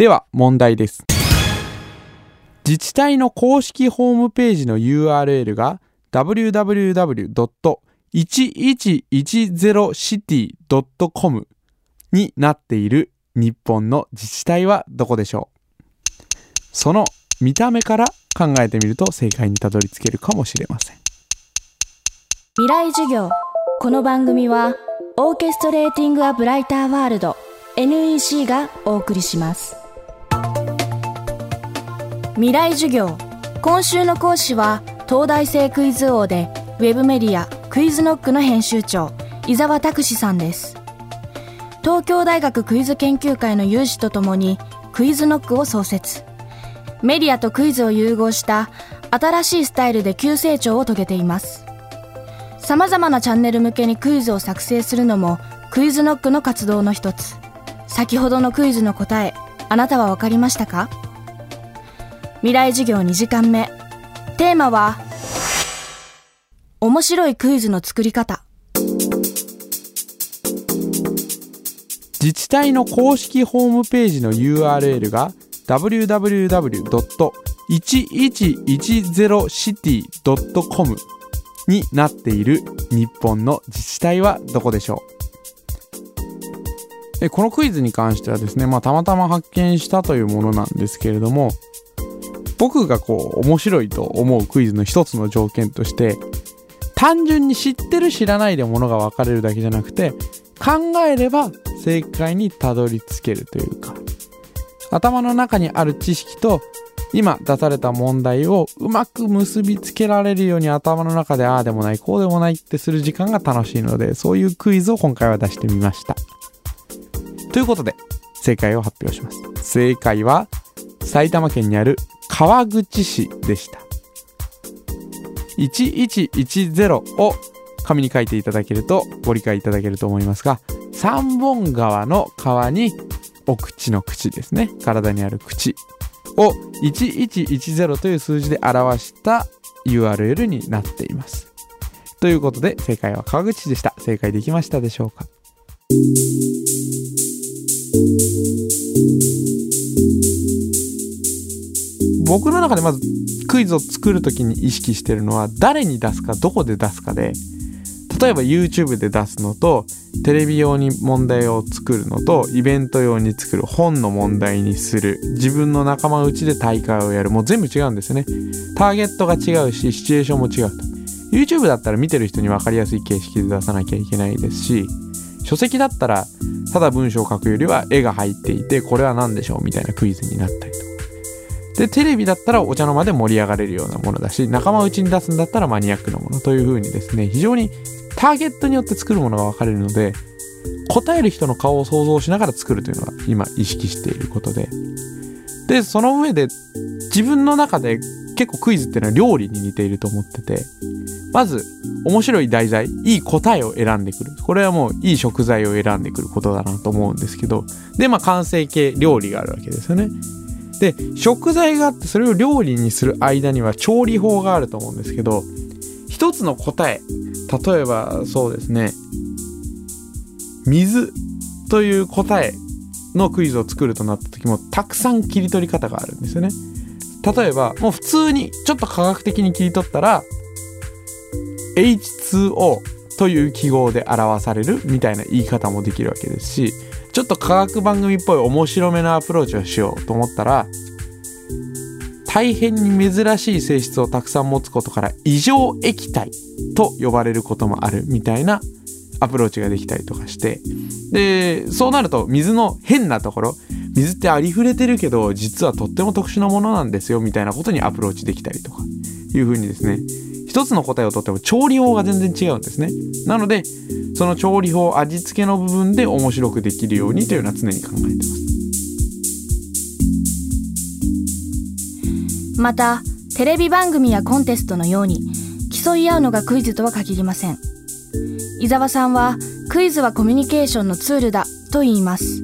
では問題です。自治体の公式ホームページの URL が www.1110city.com になっている日本の自治体はどこでしょう。その見た目から考えてみると正解にたどり着けるかもしれません。未来授業。この番組はオーケストレーティング・ア・ブライター・ワールド NEC がお送りします。未来授業。今週の講師は東大生クイズ王でウェブメディアクイズノックの編集長伊沢拓司さんです。東京大学クイズ研究会の有志とともにクイズノックを創設。メディアとクイズを融合した新しいスタイルで急成長を遂げています。様々なチャンネル向けにクイズを作成するのもクイズノックの活動の一つ。先ほどのクイズの答えあなたは分かりましたか？未来授業2時間目。テーマは面白いクイズの作り方。自治体の公式ホームページの URL が www.1110city.com になっている日本の自治体はどこでしょう。えこのクイズに関してはですね、まあ、たまたま発見したというものなんですけれども僕がこう面白いと思うクイズの一つの条件として単純に知ってる知らないでものが分かれるだけじゃなくて考えれば正解にたどり着けるというか頭の中にある知識と今出された問題をうまく結びつけられるように頭の中でああでもないこうでもないってする時間が楽しいのでそういうクイズを今回は出してみました。ということで正解を発表します。正解は埼玉県にある川口市でした。1110を紙に書いていただけるとご理解いただけると思いますが三本川の川にお口の口ですね。体にある口を1110という数字で表した URL になっています。ということで正解は川口でした。正解できましたでしょうか？僕の中でまずクイズを作る時に意識してるのは誰に出すかどこで出すかで例えば YouTube で出すのとテレビ用に問題を作るのとイベント用に作る本の問題にする。自分の仲間内で大会をやる。もう全部違うんですよね。ターゲットが違うしシチュエーションも違うと。YouTube だったら見てる人に分かりやすい形式で出さなきゃいけないですし書籍だったらただ文章を書くよりは絵が入っていてこれは何でしょうみたいなクイズになったりとか。でテレビだったらお茶の間で盛り上がれるようなものだし仲間内に出すんだったらマニアックなものという風にですね非常にターゲットによって作るものが分かれるので答える人の顔を想像しながら作るというのが今意識していることで。でその上で自分の中で結構クイズっていうのは料理に似ていると思っててまず面白い題材いい答えを選んでくる。これはもういい食材を選んでくることだなと思うんですけどでまあ完成形料理があるわけですよね。で食材があってそれを料理にする間には調理法があると思うんですけど一つの答え例えばそうですね水という答えのクイズを作るとなった時もたくさん切り取り方があるんですよね。例えばもう普通にちょっと科学的に切り取ったら H2O という記号で表されるみたいな言い方もできるわけですしちょっと科学番組っぽい面白めのアプローチをしようと思ったら大変に珍しい性質をたくさん持つことから異常液体と呼ばれることもあるみたいなアプローチができたりとかしてでそうなると水の変なところ水ってありふれてるけど実はとっても特殊なものなんですよみたいなことにアプローチできたりとかいうふうにですね一つの答えをとっても調理法が全然違うんですね。なのでその調理法味付けの部分で面白くできるようにというのは常に考えてます。またテレビ番組やコンテストのように競い合うのがクイズとは限りません。伊沢さんはクイズはコミュニケーションのツールだと言います。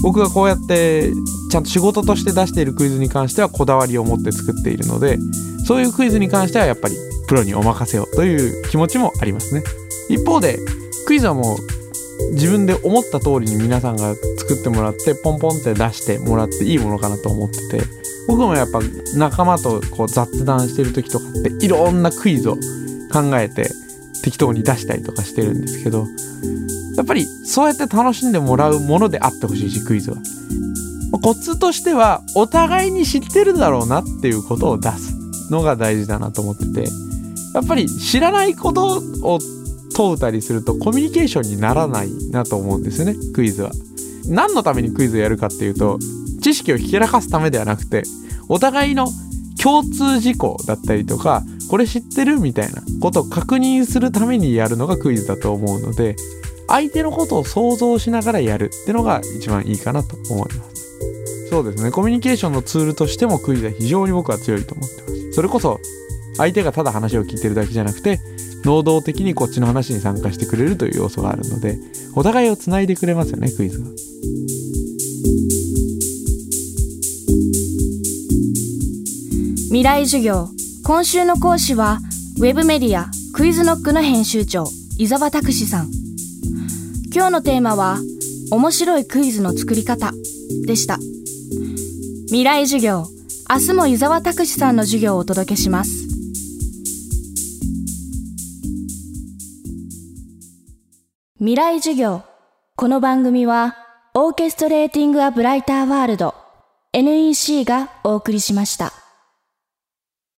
僕がこうやってちゃんと仕事として出しているクイズに関してはこだわりを持って作っているのでそういうクイズに関してはやっぱりプロにお任せをという気持ちもありますね。一方でクイズはもう自分で思った通りに皆さんが作ってもらってポンポンって出してもらっていいものかなと思ってて僕もやっぱ仲間とこう雑談してる時とかっていろんなクイズを考えて適当に出したりとかしてるんですけどやっぱりそうやって楽しんでもらうものであってほしいしクイズは。コツとしてはお互いに知ってるだろうなっていうことを出すのが大事だなと思っててやっぱり知らないことを問うたりするとコミュニケーションにならないなと思うんですよねクイズは。何のためにクイズをやるかっていうと知識をひけらかすためではなくてお互いの共通事項だったりとかこれ知ってるみたいなことを確認するためにやるのがクイズだと思うので相手のことを想像しながらやるってのが一番いいかなと思います。そうですね。コミュニケーションのツールとしてもクイズは非常に僕は強いと思ってます。それこそ相手がただ話を聞いてるだけじゃなくて能動的にこっちの話に参加してくれるという要素があるのでお互いをつないでくれますよねクイズが。未来授業。今週の講師はウェブメディアクイズノックの編集長伊沢拓司さん。今日のテーマは面白いクイズの作り方でした。未来授業。明日も湯沢拓司さんの授業をお届けします。未来授業。この番組はオーケストレーティング・ア・ブライター・ワールド NEC がお送りしました。